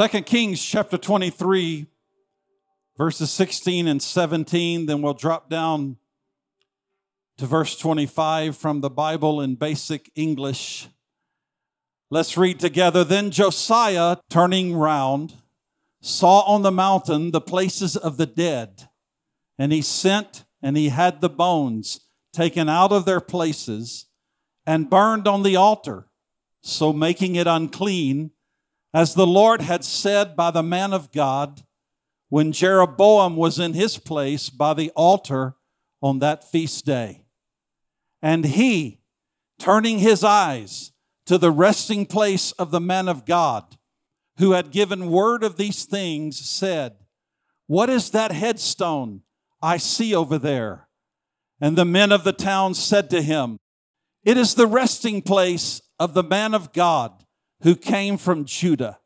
2 Kings chapter 23, verses 16 and 17. Then we'll drop down to verse 25 from the Bible in basic English. Let's read together. Then Josiah, turning round, saw on the mountain the places of the dead, and he sent and he had the bones taken out of their places and burned on the altar, so making it unclean, as the Lord had said by the man of God when Jeroboam was in his place by the altar on that feast day. And he, turning his eyes to the resting place of the man of God, who had given word of these things, said, What is that headstone I see over there? And the men of the town said to him, It is the resting place of the man of God who came from Judah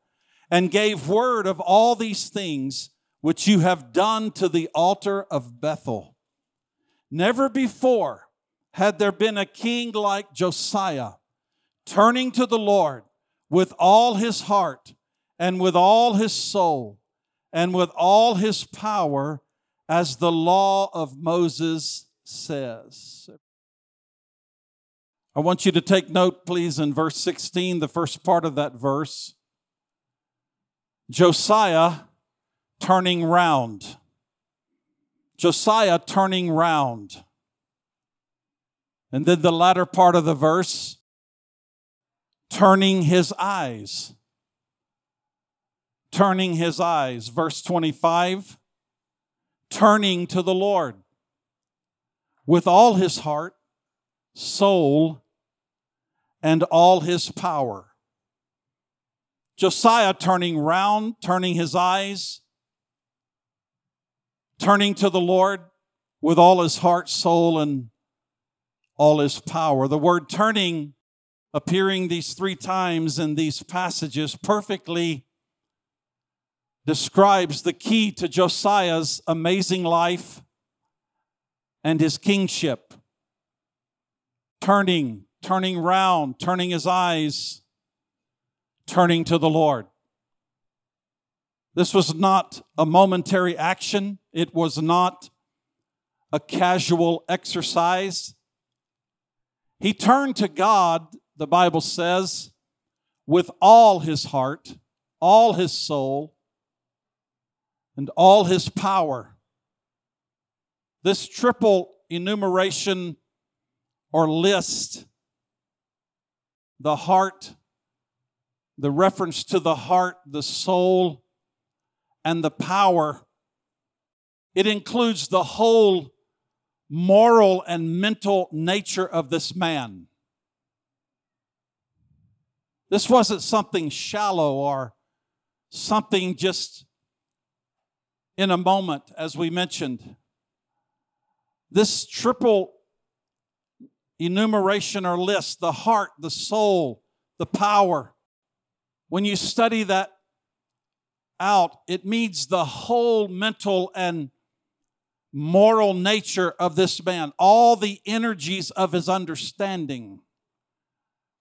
and gave word of all these things which you have done to the altar of Bethel. Never before had there been a king like Josiah, turning to the Lord with all his heart and with all his soul and with all his power, as the law of Moses says. I want you to take note, please, in verse 16, the first part of that verse. Josiah turning round. Josiah turning round. And then the latter part of the verse, turning his eyes. Turning his eyes. Verse 25, turning to the Lord with all his heart, soul, and all his power. Josiah turning round, turning his eyes, turning to the Lord with all his heart, soul, and all his power. The word turning appearing these three times in these passages perfectly describes the key to Josiah's amazing life and his kingship. Turning, turning round, turning his eyes, turning to the Lord. This was not a momentary action, it was not a casual exercise. He turned to God, the Bible says, with all his heart, all his soul, and all his power. This triple enumeration or list, the heart, the reference to the heart, the soul, and the power, it includes the whole moral and mental nature of this man. This wasn't something shallow or something just in a moment, as we mentioned. This triple enumeration or list the heart, the soul, the power when you study that out, it means the whole mental and moral nature of this man, all the energies of his understanding,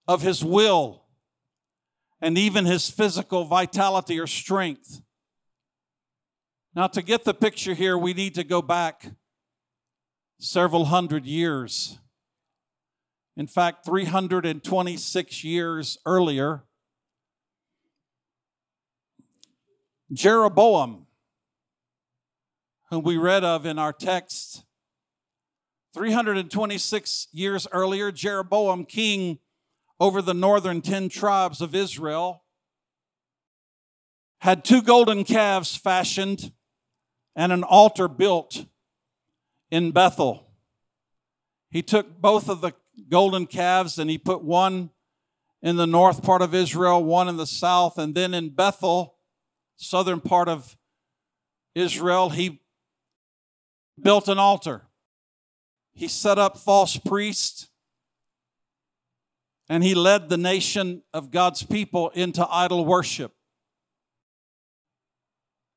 of his will, and even his physical vitality or strength. Now, to get the picture here, we need to go back several hundred years. In fact, 326 years earlier, Jeroboam, whom we read of in our text, 326 years earlier, Jeroboam, king over the northern 10 tribes of Israel, had two golden calves fashioned and an altar built in Bethel. He took both of the golden calves and he put one in the north part of Israel, one in the south, and then in Bethel, southern part of Israel, he built an altar. He set up false priests and he led the nation of God's people into idol worship.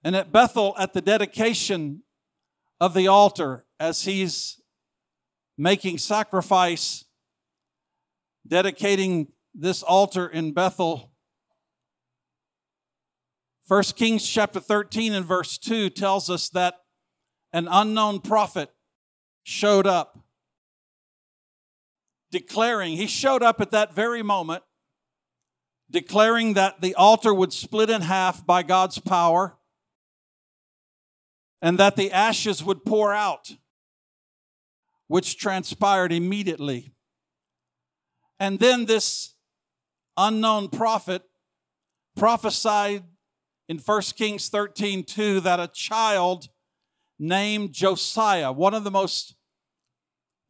And at Bethel, at the dedication of the altar, as he's making sacrifice, dedicating this altar in Bethel, First Kings chapter 13 and verse 2 tells us that an unknown prophet showed up declaring, he showed up at that very moment, declaring that the altar would split in half by God's power and that the ashes would pour out, which transpired immediately. And then this unknown prophet prophesied in 1 Kings 13 2 that a child named Josiah, one of the most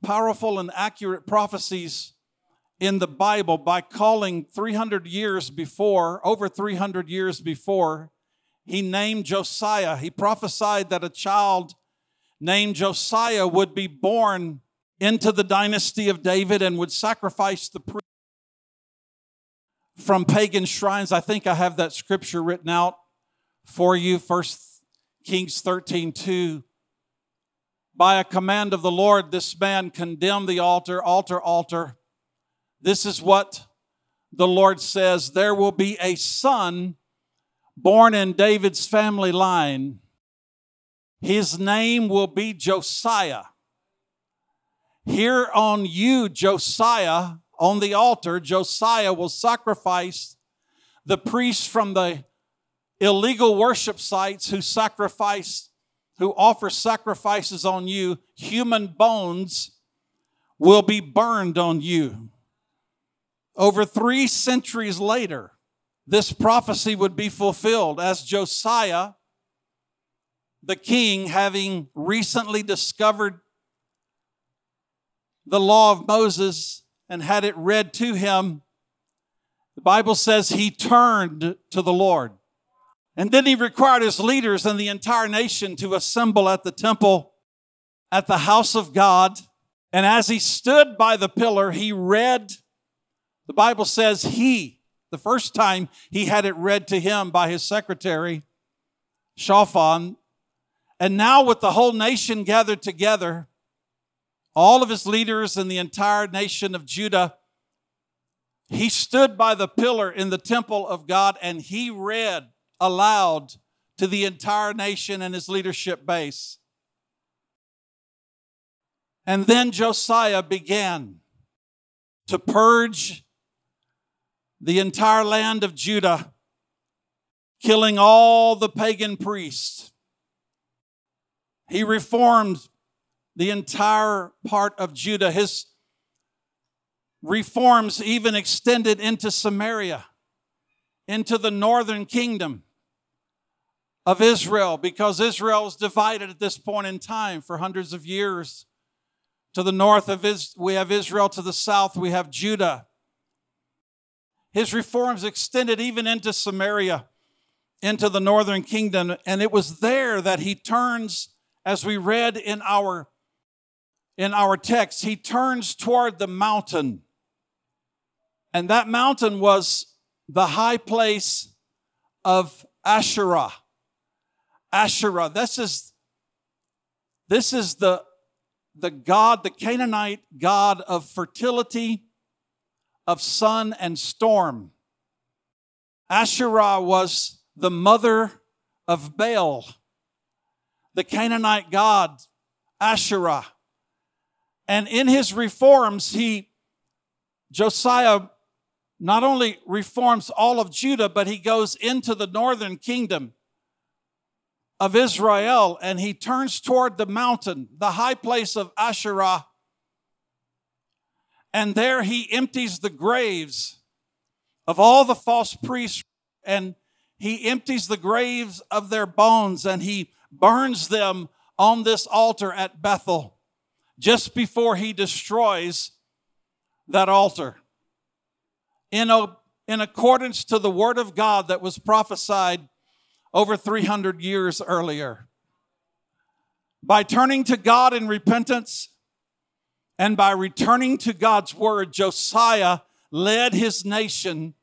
powerful and accurate prophecies in the Bible, by calling 300 years before, over 300 years before, he named Josiah. He prophesied that a child named Josiah would be born into the dynasty of David and would sacrifice the priest from pagan shrines. I think I have that scripture written out for you, First Kings 13 2. By a command of the Lord, this man condemned the altar, altar, altar. This is what the Lord says there will be a son born in David's family line. His name will be Josiah. Here on you, Josiah, on the altar, Josiah will sacrifice the priests from the illegal worship sites who sacrifice, who offer sacrifices on you, human bones will be burned on you. Over three centuries later, this prophecy would be fulfilled as Josiah, the king, having recently discovered the law of Moses and had it read to him, the Bible says he turned to the Lord. And then he required his leaders and the entire nation to assemble at the temple, at the house of God. And as he stood by the pillar, he read, the Bible says he, the first time he had it read to him by his secretary, Shaphan. And now, with the whole nation gathered together, all of his leaders and the entire nation of Judah, he stood by the pillar in the temple of God and he read aloud to the entire nation and his leadership base. And then Josiah began to purge the entire land of Judah, killing all the pagan priests. He reformed the entire part of Judah. His reforms even extended into Samaria, into the northern kingdom of Israel because Israel was divided at this point in time for hundreds of years. To the north of Is- we have Israel, to the south we have Judah. His reforms extended even into Samaria, into the northern kingdom, and it was there that he turns, as we read in our in our text, he turns toward the mountain. And that mountain was the high place of Asherah. Asherah. This is, this is the, the God, the Canaanite God of fertility, of sun and storm. Asherah was the mother of Baal, the Canaanite God, Asherah. And in his reforms, he, Josiah, not only reforms all of Judah, but he goes into the northern kingdom of Israel and he turns toward the mountain, the high place of Asherah. And there he empties the graves of all the false priests and he empties the graves of their bones and he burns them on this altar at Bethel just before he destroys that altar. In, a, in accordance to the word of God that was prophesied over 300 years earlier. By turning to God in repentance and by returning to God's word, Josiah led his nation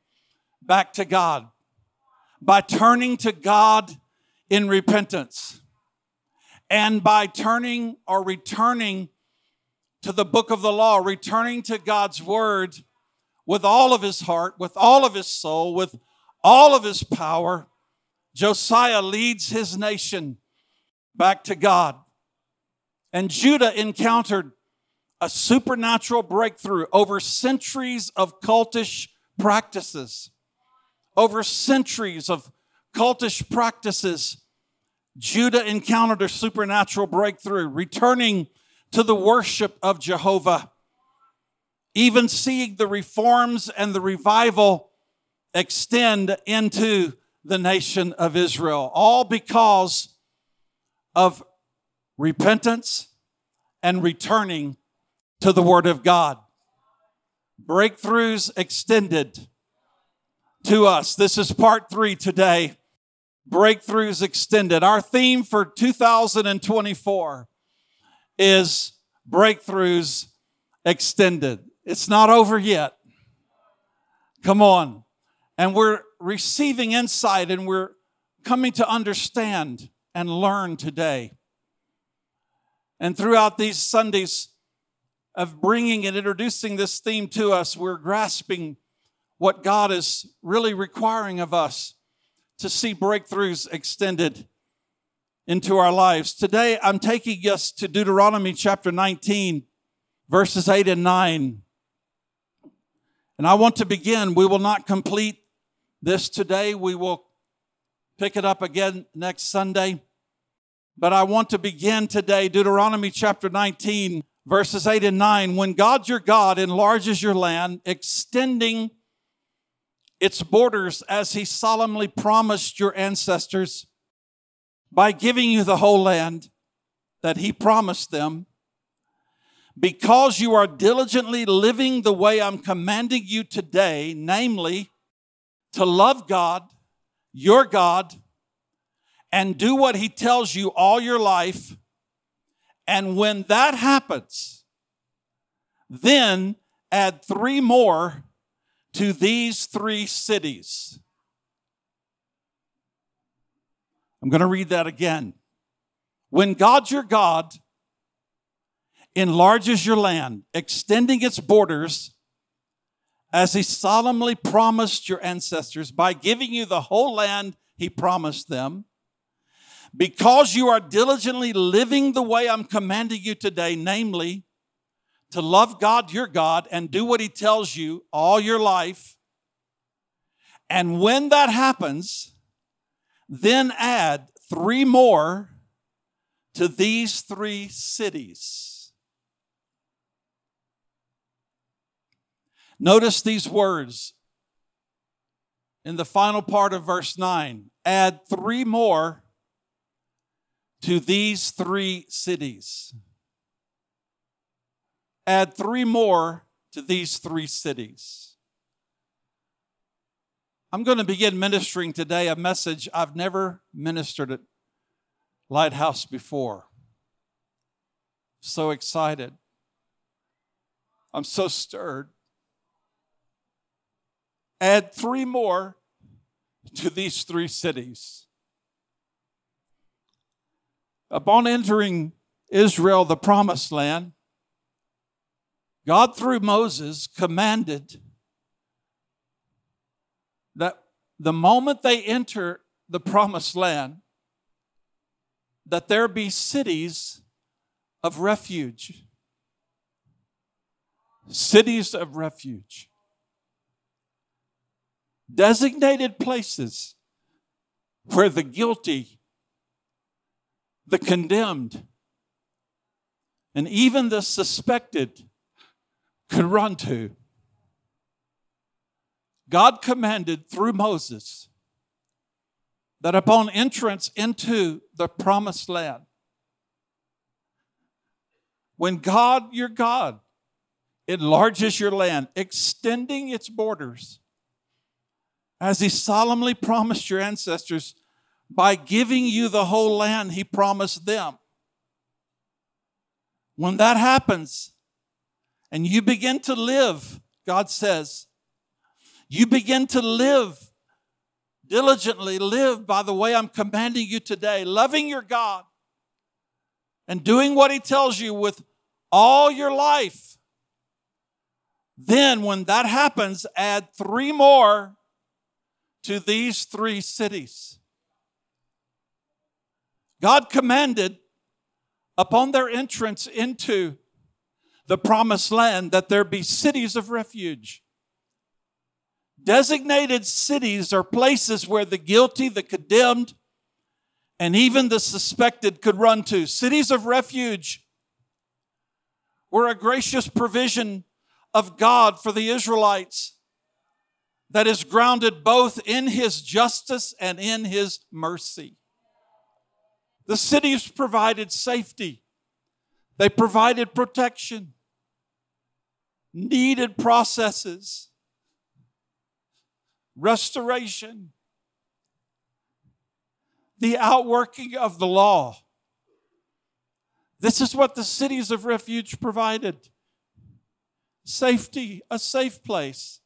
back to God. By turning to God in repentance and by turning or returning to the book of the law, returning to God's word with all of his heart, with all of his soul, with all of his power, Josiah leads his nation back to God. And Judah encountered a supernatural breakthrough over centuries of cultish practices. Over centuries of cultish practices, Judah encountered a supernatural breakthrough, returning to the worship of Jehovah, even seeing the reforms and the revival extend into the nation of Israel, all because of repentance and returning to the Word of God. Breakthroughs extended to us. This is part three today. Breakthroughs extended. Our theme for 2024 is breakthroughs extended. It's not over yet. Come on. And we're receiving insight and we're coming to understand and learn today. And throughout these Sundays of bringing and introducing this theme to us, we're grasping what God is really requiring of us to see breakthroughs extended into our lives. Today, I'm taking us to Deuteronomy chapter 19, verses 8 and 9. And I want to begin. We will not complete this today. We will pick it up again next Sunday. But I want to begin today, Deuteronomy chapter 19, verses 8 and 9. When God your God enlarges your land, extending its borders as he solemnly promised your ancestors by giving you the whole land that he promised them, because you are diligently living the way I'm commanding you today, namely to love God, your God, and do what He tells you all your life. And when that happens, then add three more to these three cities. I'm going to read that again. When God your God enlarges your land, extending its borders, as he solemnly promised your ancestors by giving you the whole land he promised them, because you are diligently living the way I'm commanding you today, namely to love God your God and do what he tells you all your life. And when that happens, then add three more to these three cities. Notice these words in the final part of verse 9 add three more to these three cities. Add three more to these three cities. I'm going to begin ministering today a message I've never ministered at Lighthouse before. So excited. I'm so stirred. Add three more to these three cities. Upon entering Israel, the promised land, God, through Moses, commanded that the moment they enter the promised land, that there be cities of refuge. Cities of refuge. Designated places where the guilty the condemned, and even the suspected could run to. God commanded through Moses that upon entrance into the promised land, when God, your God, enlarges your land, extending its borders, as He solemnly promised your ancestors by giving you the whole land he promised them. When that happens and you begin to live, God says, you begin to live diligently, live by the way I'm commanding you today, loving your God and doing what he tells you with all your life. Then, when that happens, add three more to these three cities. God commanded upon their entrance into the promised land that there be cities of refuge. Designated cities are places where the guilty, the condemned, and even the suspected could run to. Cities of refuge were a gracious provision of God for the Israelites that is grounded both in His justice and in His mercy. The cities provided safety, they provided protection, needed processes, restoration, the outworking of the law. This is what the cities of refuge provided safety, a safe place,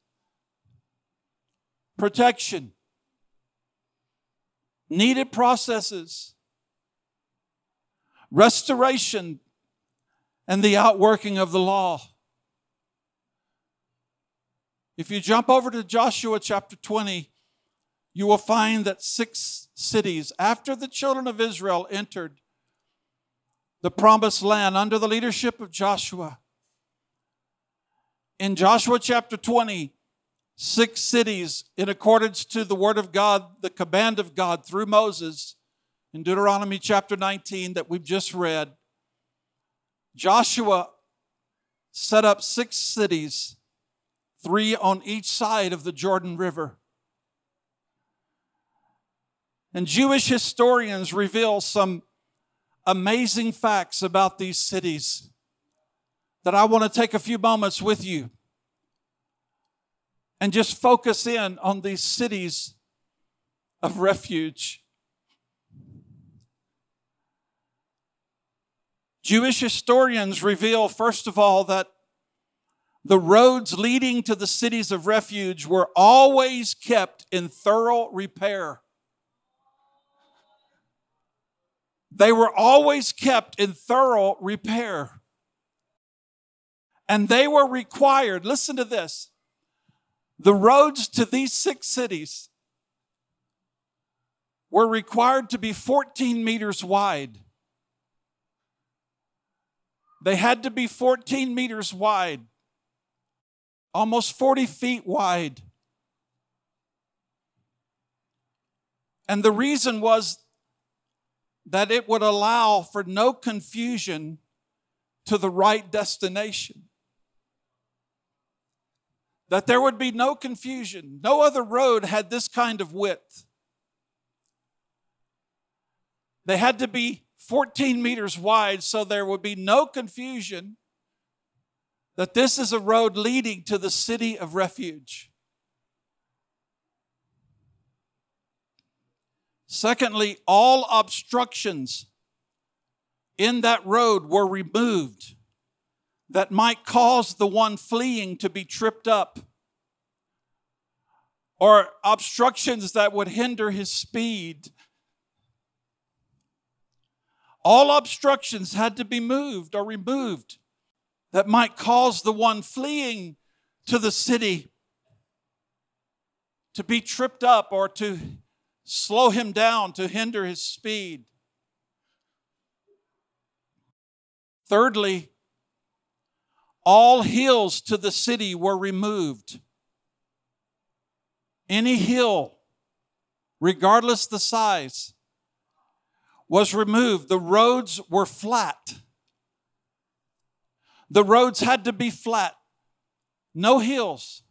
protection, needed processes, restoration, and the outworking of the law. If you jump over to Joshua chapter 20, you will find that six cities, after the children of Israel entered the promised land under the leadership of Joshua, in Joshua chapter 20, six cities, in accordance to the word of God, the command of God through Moses, in Deuteronomy chapter 19 that we've just read, Joshua set up six cities, three on each side of the Jordan River. And Jewish historians reveal some amazing facts about these cities that I want to take a few moments with you and just focus in on these cities of refuge. Jewish historians reveal, first of all, that the roads leading to the cities of refuge were always kept in thorough repair. They were always kept in thorough repair. And they were required, listen to this, the roads to these six cities were required to be 14 meters wide. They had to be 14 meters wide, almost 40 feet wide. And the reason was that it would allow for no confusion to the right destination. That there would be no confusion. No other road had this kind of width. They had to be 14 meters wide, so there would be no confusion that this is a road leading to the city of refuge. Secondly, all obstructions in that road were removed that might cause the one fleeing to be tripped up, or obstructions that would hinder his speed. All obstructions had to be moved or removed that might cause the one fleeing to the city to be tripped up or to slow him down to hinder his speed. Thirdly, all hills to the city were removed. Any hill, regardless the size, was removed. The roads were flat. The roads had to be flat, no hills.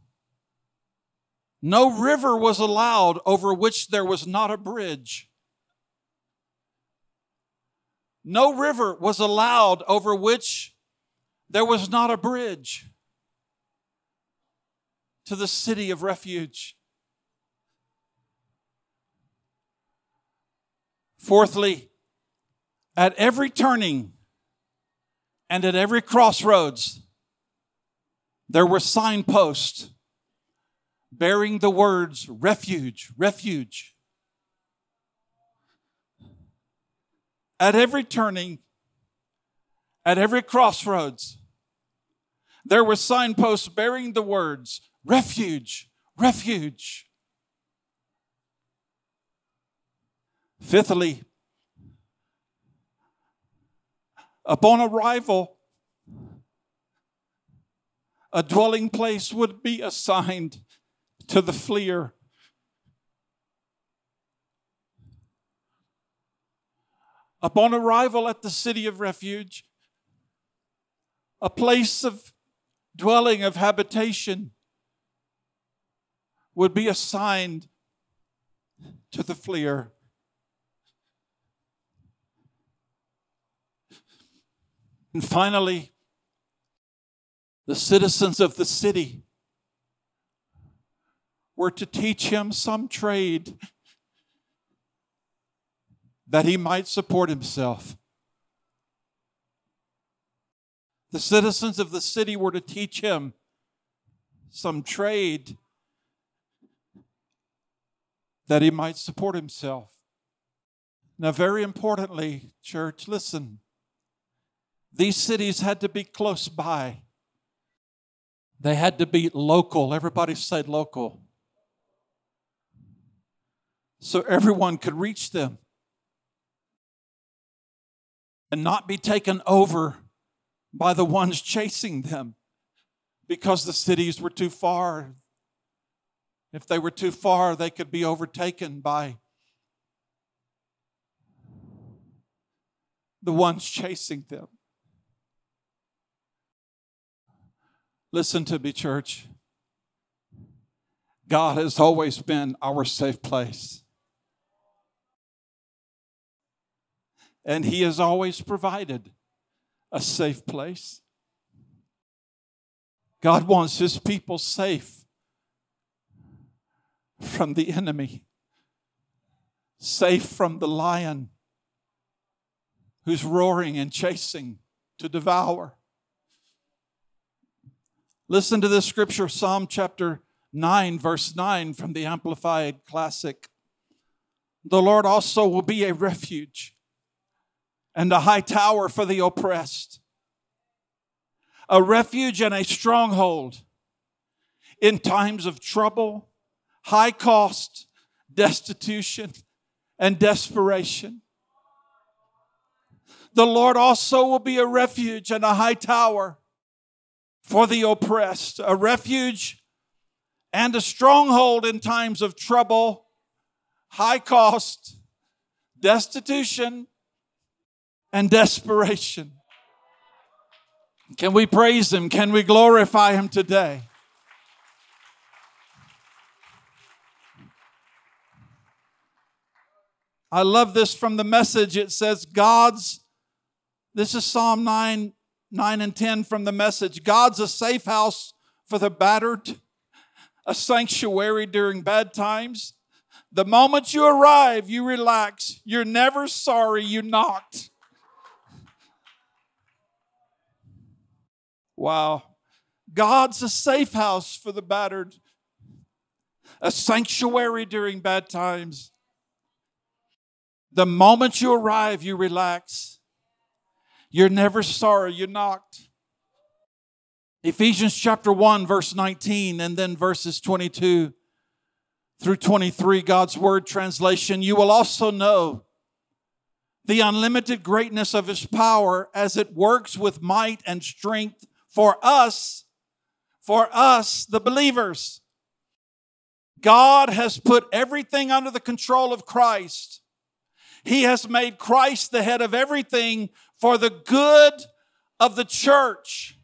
No river was allowed over which there was not a bridge. No river was allowed over which there was not a bridge to the city of refuge. Fourthly, at every turning and at every crossroads, there were signposts bearing the words refuge, refuge. At every turning, at every crossroads, there were signposts bearing the words refuge, refuge. Fifthly, Upon arrival, a dwelling place would be assigned to the fleer. Upon arrival at the city of refuge, a place of dwelling, of habitation, would be assigned to the fleer. And finally, the citizens of the city were to teach him some trade that he might support himself. The citizens of the city were to teach him some trade that he might support himself. Now, very importantly, church, listen. These cities had to be close by. They had to be local. Everybody said local. So everyone could reach them and not be taken over by the ones chasing them because the cities were too far. If they were too far, they could be overtaken by the ones chasing them. Listen to me, church. God has always been our safe place. And He has always provided a safe place. God wants His people safe from the enemy, safe from the lion who's roaring and chasing to devour. Listen to this scripture, Psalm chapter 9, verse 9 from the Amplified Classic. The Lord also will be a refuge and a high tower for the oppressed, a refuge and a stronghold in times of trouble, high cost, destitution, and desperation. The Lord also will be a refuge and a high tower for the oppressed, a refuge and a stronghold in times of trouble, high cost, destitution, and desperation. Can we praise Him? Can we glorify Him today? I love this from the message. It says, God's, this is Psalm 9, 9 and 10 from the message God's a safe house for the battered, a sanctuary during bad times. The moment you arrive, you relax. You're never sorry you knocked. Wow. God's a safe house for the battered, a sanctuary during bad times. The moment you arrive, you relax. You're never sorry you knocked. Ephesians chapter 1, verse 19, and then verses 22 through 23, God's word translation. You will also know the unlimited greatness of his power as it works with might and strength for us, for us, the believers. God has put everything under the control of Christ. He has made Christ the head of everything for the good of the church.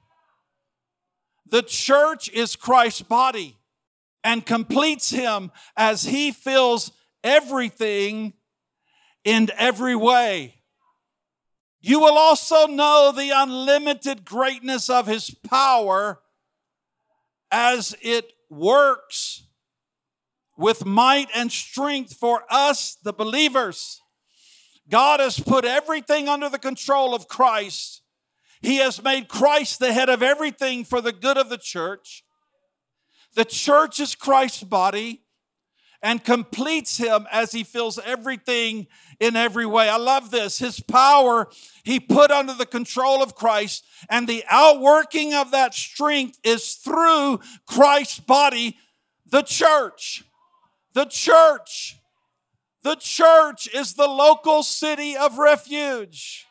The church is Christ's body and completes him as he fills everything in every way. You will also know the unlimited greatness of his power as it works with might and strength for us, the believers. God has put everything under the control of Christ. He has made Christ the head of everything for the good of the church. The church is Christ's body and completes him as he fills everything in every way. I love this. His power he put under the control of Christ, and the outworking of that strength is through Christ's body, the church. The church. The church is the local city of refuge.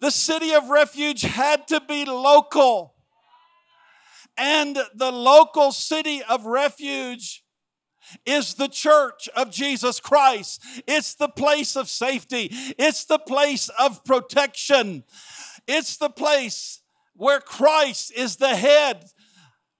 The city of refuge had to be local. And the local city of refuge is the church of Jesus Christ. It's the place of safety. It's the place of protection. It's the place where Christ is the head.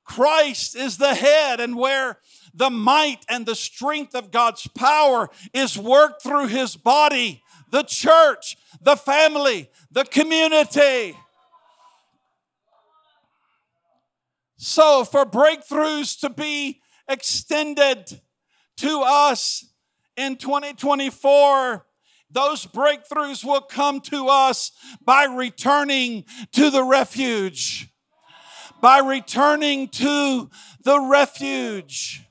Christ is the head and where the might and the strength of God's power is worked through his body, the church, the family, the community. So, for breakthroughs to be extended to us in 2024, those breakthroughs will come to us by returning to the refuge. By returning to the refuge.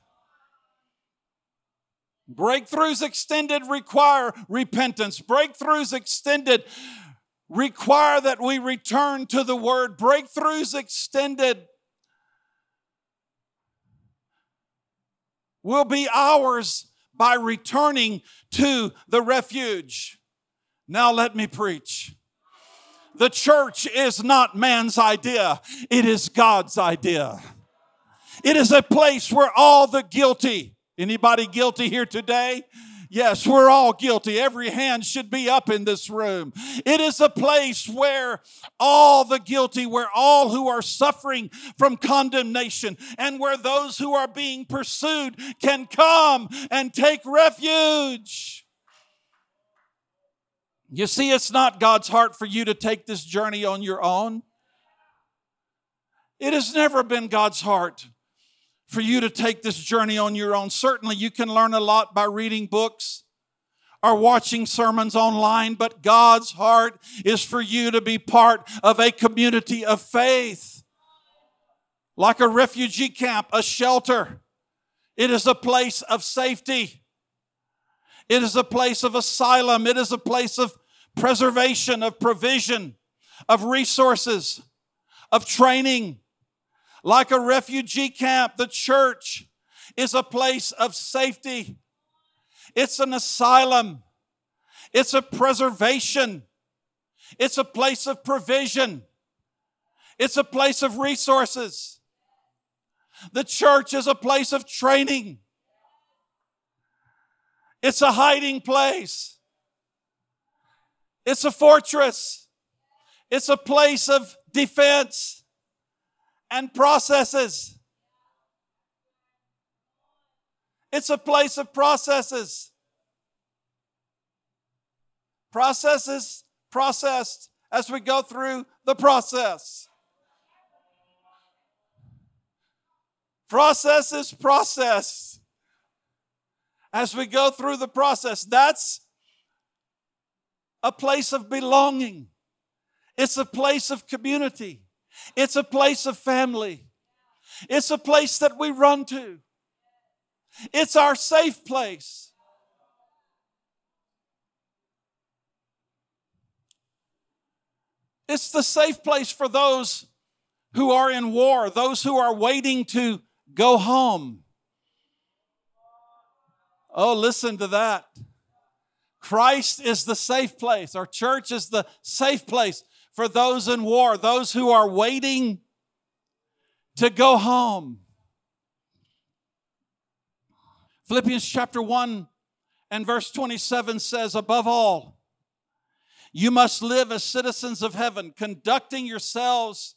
Breakthroughs extended require repentance. Breakthroughs extended require that we return to the word. Breakthroughs extended will be ours by returning to the refuge. Now let me preach. The church is not man's idea, it is God's idea. It is a place where all the guilty, anybody guilty here today? Yes, we're all guilty. Every hand should be up in this room. It is a place where all the guilty, where all who are suffering from condemnation, and where those who are being pursued can come and take refuge. You see, it's not God's heart for you to take this journey on your own. It has never been God's heart for you to take this journey on your own. Certainly, you can learn a lot by reading books or watching sermons online, but God's heart is for you to be part of a community of faith. Like a refugee camp, a shelter. It is a place of safety. It is a place of asylum. It is a place of preservation, of provision, of resources, of training like a refugee camp, the church is a place of safety. It's an asylum. It's a preservation. It's a place of provision. It's a place of resources. The church is a place of training. It's a hiding place. It's a fortress. It's a place of defense and processes. It's a place of processes. Processes processed as we go through the process. Processes processed as we go through the process. That's a place of belonging. It's a place of community. It's a place of family. It's a place that we run to. It's our safe place. It's the safe place for those who are in war, those who are waiting to go home. Oh, listen to that. Christ is the safe place. Our church is the safe place for those in war, those who are waiting to go home. Philippians chapter 1 and verse 27 says, Above all, you must live as citizens of heaven, conducting yourselves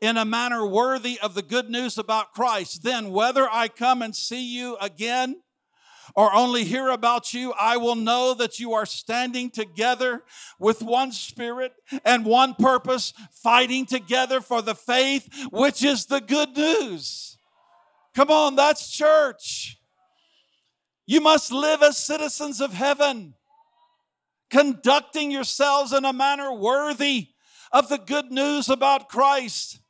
in a manner worthy of the good news about Christ. Then, whether I come and see you again or only hear about you, I will know that you are standing together with one spirit and one purpose, fighting together for the faith, which is the good news. Come on, that's church. You must live as citizens of heaven, conducting yourselves in a manner worthy of the good news about Christ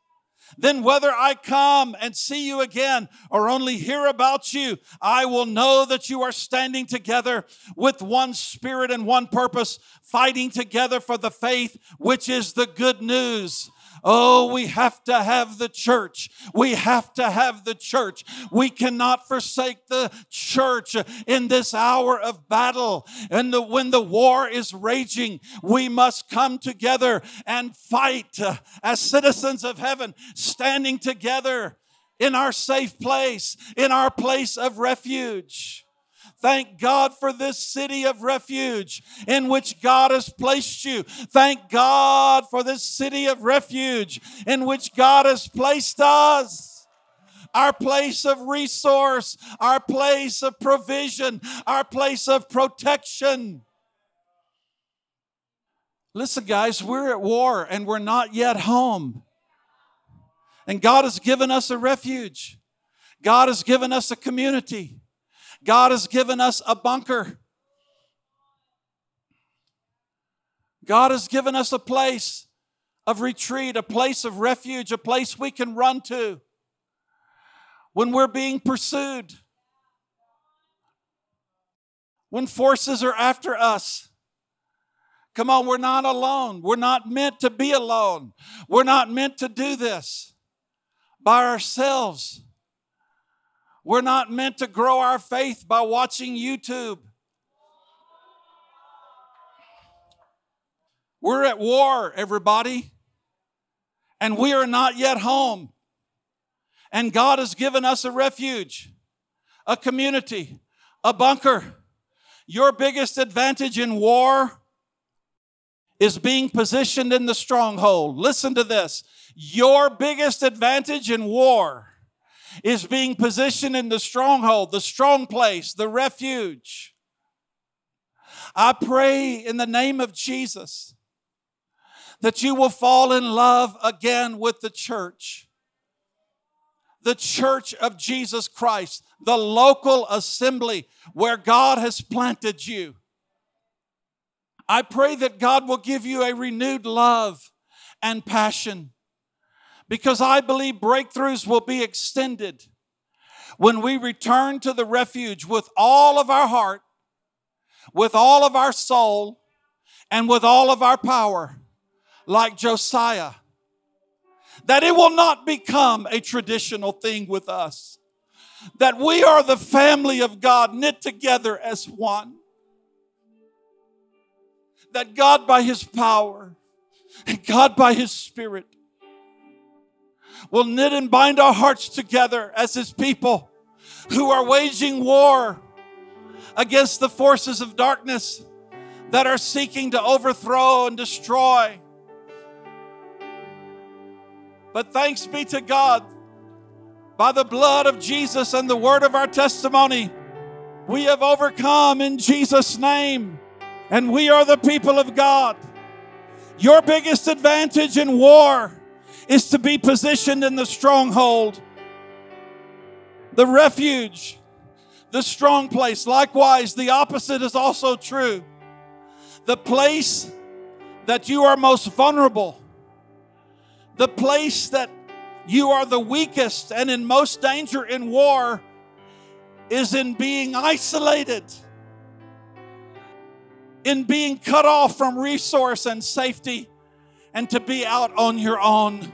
then whether I come and see you again or only hear about you, I will know that you are standing together with one spirit and one purpose, fighting together for the faith, which is the good news. Oh, we have to have the church. We have to have the church. We cannot forsake the church in this hour of battle. And the, when the war is raging, we must come together and fight as citizens of heaven, standing together in our safe place, in our place of refuge. Thank God for this city of refuge in which God has placed you. Thank God for this city of refuge in which God has placed us. Our place of resource, our place of provision, our place of protection. Listen, guys, we're at war and we're not yet home. And God has given us a refuge. God has given us a community. God has given us a bunker. God has given us a place of retreat, a place of refuge, a place we can run to when we're being pursued, when forces are after us. Come on, we're not alone. We're not meant to be alone. We're not meant to do this by ourselves. We're not meant to grow our faith by watching YouTube. We're at war, everybody, and we are not yet home. And God has given us a refuge, a community, a bunker. Your biggest advantage in war is being positioned in the stronghold. Listen to this. Your biggest advantage in war is being positioned in the stronghold, the strong place, the refuge. I pray in the name of Jesus that you will fall in love again with the church. The church of Jesus Christ, the local assembly where God has planted you. I pray that God will give you a renewed love and passion because I believe breakthroughs will be extended when we return to the refuge with all of our heart, with all of our soul, and with all of our power, like Josiah. That it will not become a traditional thing with us. That we are the family of God knit together as one. That God, by His power, and God, by His Spirit, will knit and bind our hearts together as His people who are waging war against the forces of darkness that are seeking to overthrow and destroy. But thanks be to God, by the blood of Jesus and the word of our testimony, we have overcome in Jesus' name, and we are the people of God. Your biggest advantage in war is to be positioned in the stronghold, the refuge, the strong place. Likewise, the opposite is also true. The place that you are most vulnerable, the place that you are the weakest and in most danger in war is in being isolated, in being cut off from resource and safety, and to be out on your own.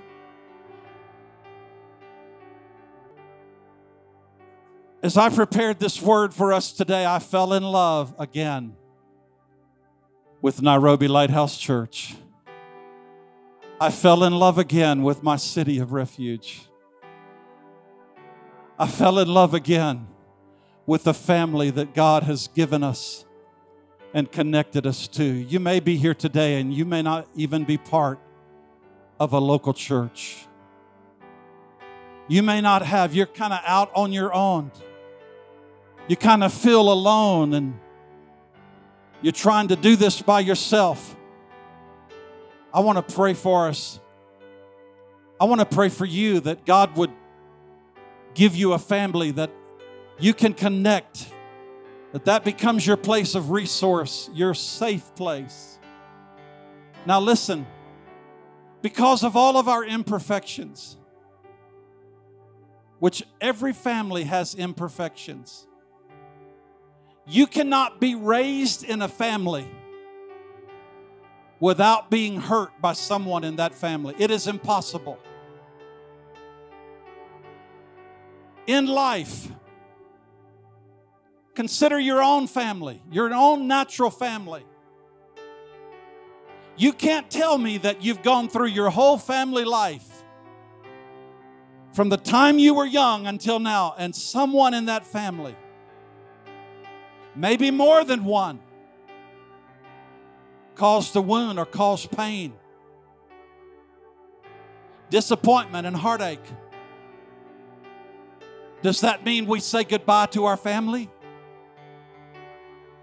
As I prepared this word for us today, I fell in love again with Nairobi Lighthouse Church. I fell in love again with my city of refuge. I fell in love again with the family that God has given us and connected us to. You may be here today and you may not even be part of a local church. You may not have, you're kind of out on your own you kind of feel alone and you're trying to do this by yourself, I want to pray for us. I want to pray for you that God would give you a family that you can connect, that that becomes your place of resource, your safe place. Now, listen, because of all of our imperfections, which every family has imperfections, you cannot be raised in a family without being hurt by someone in that family. It is impossible. In life, consider your own family, your own natural family. You can't tell me that you've gone through your whole family life from the time you were young until now, and someone in that family, maybe more than one, caused a wound or caused pain, disappointment, and heartache. Does that mean we say goodbye to our family?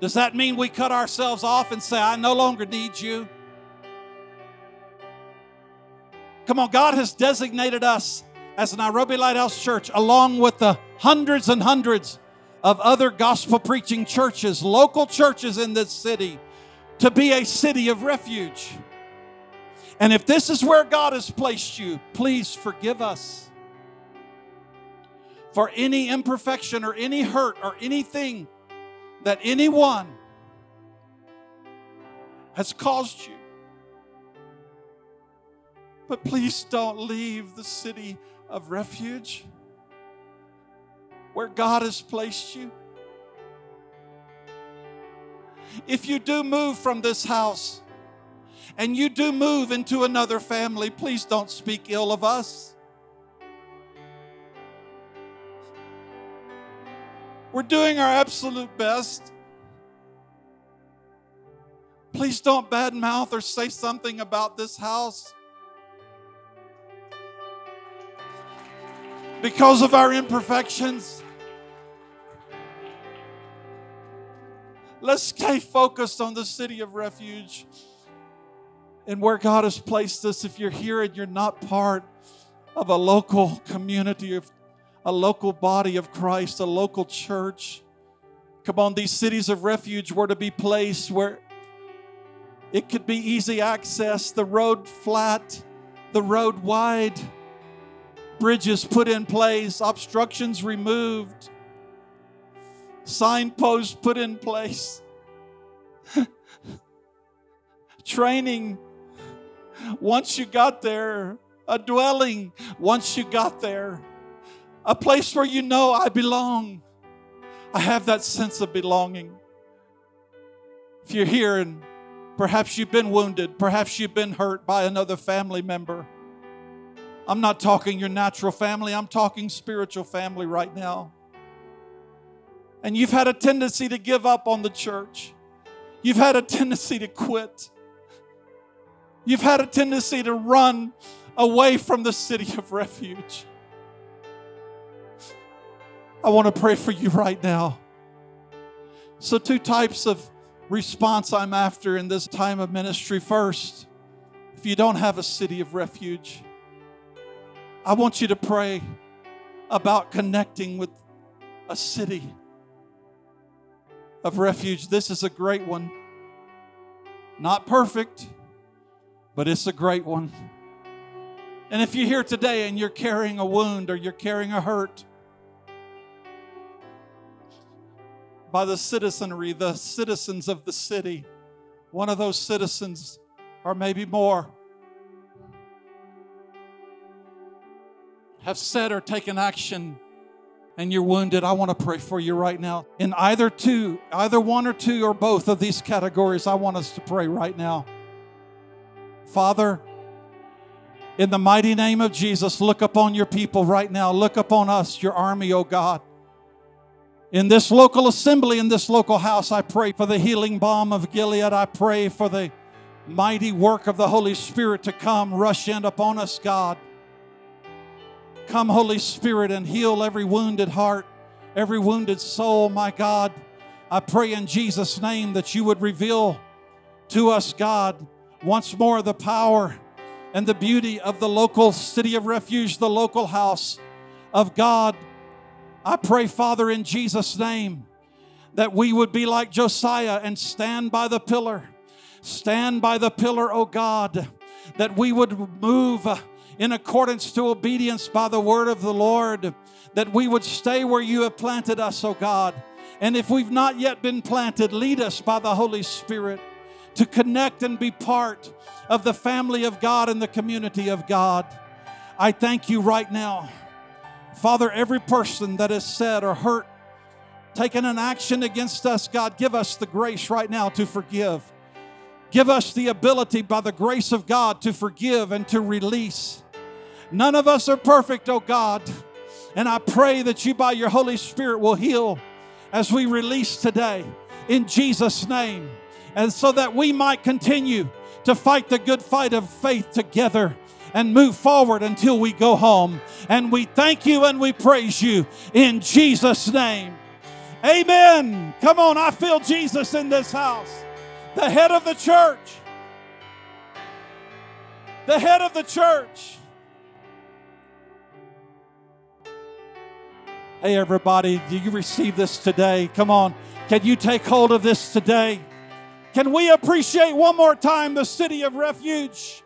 Does that mean we cut ourselves off and say, I no longer need you? Come on, God has designated us as Nairobi Lighthouse Church, along with the hundreds and hundreds of other gospel preaching churches, local churches in this city, to be a city of refuge. And if this is where God has placed you, please forgive us for any imperfection or any hurt or anything that anyone has caused you. But please don't leave the city of refuge where God has placed you. If you do move from this house and you do move into another family, please don't speak ill of us. We're doing our absolute best. Please don't badmouth or say something about this house. because of our imperfections. Let's stay focused on the city of refuge and where God has placed us. If you're here and you're not part of a local community, of a local body of Christ, a local church, come on, these cities of refuge were to be placed where it could be easy access, the road flat, the road wide bridges put in place, obstructions removed, signposts put in place, training once you got there, a dwelling once you got there, a place where you know I belong. I have that sense of belonging. If you're here and perhaps you've been wounded, perhaps you've been hurt by another family member I'm not talking your natural family, I'm talking spiritual family right now. And you've had a tendency to give up on the church. You've had a tendency to quit. You've had a tendency to run away from the city of refuge. I want to pray for you right now. So, two types of response I'm after in this time of ministry. First, if you don't have a city of refuge, I want you to pray about connecting with a city of refuge. This is a great one. Not perfect, but it's a great one. And if you're here today and you're carrying a wound or you're carrying a hurt by the citizenry, the citizens of the city, one of those citizens, or maybe more, have said or taken action and you're wounded, I want to pray for you right now. In either two, either one or two or both of these categories, I want us to pray right now. Father, in the mighty name of Jesus, look upon your people right now. Look upon us, your army, oh God. In this local assembly, in this local house, I pray for the healing balm of Gilead. I pray for the mighty work of the Holy Spirit to come, rush in upon us, God. Come, Holy Spirit, and heal every wounded heart, every wounded soul, my God. I pray in Jesus' name that you would reveal to us, God, once more the power and the beauty of the local city of refuge, the local house of God. I pray, Father, in Jesus' name, that we would be like Josiah and stand by the pillar. Stand by the pillar, O God, that we would move in accordance to obedience by the word of the Lord, that we would stay where you have planted us, O God. And if we've not yet been planted, lead us by the Holy Spirit. to connect and be part of the family of God and the community of God. I thank you right now. Father, every person that has said or hurt, taken an action against us, God, give us the grace right now to forgive. Give us the ability by the grace of God to forgive and to release. None of us are perfect, oh God. And I pray that you, by your Holy Spirit, will heal as we release today in Jesus' name. And so that we might continue to fight the good fight of faith together and move forward until we go home. And we thank you and we praise you in Jesus' name. Amen. Come on, I feel Jesus in this house. The head of the church. The head of the church. Hey, everybody, do you receive this today? Come on. Can you take hold of this today? Can we appreciate one more time the city of refuge?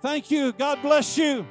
Thank you. God bless you.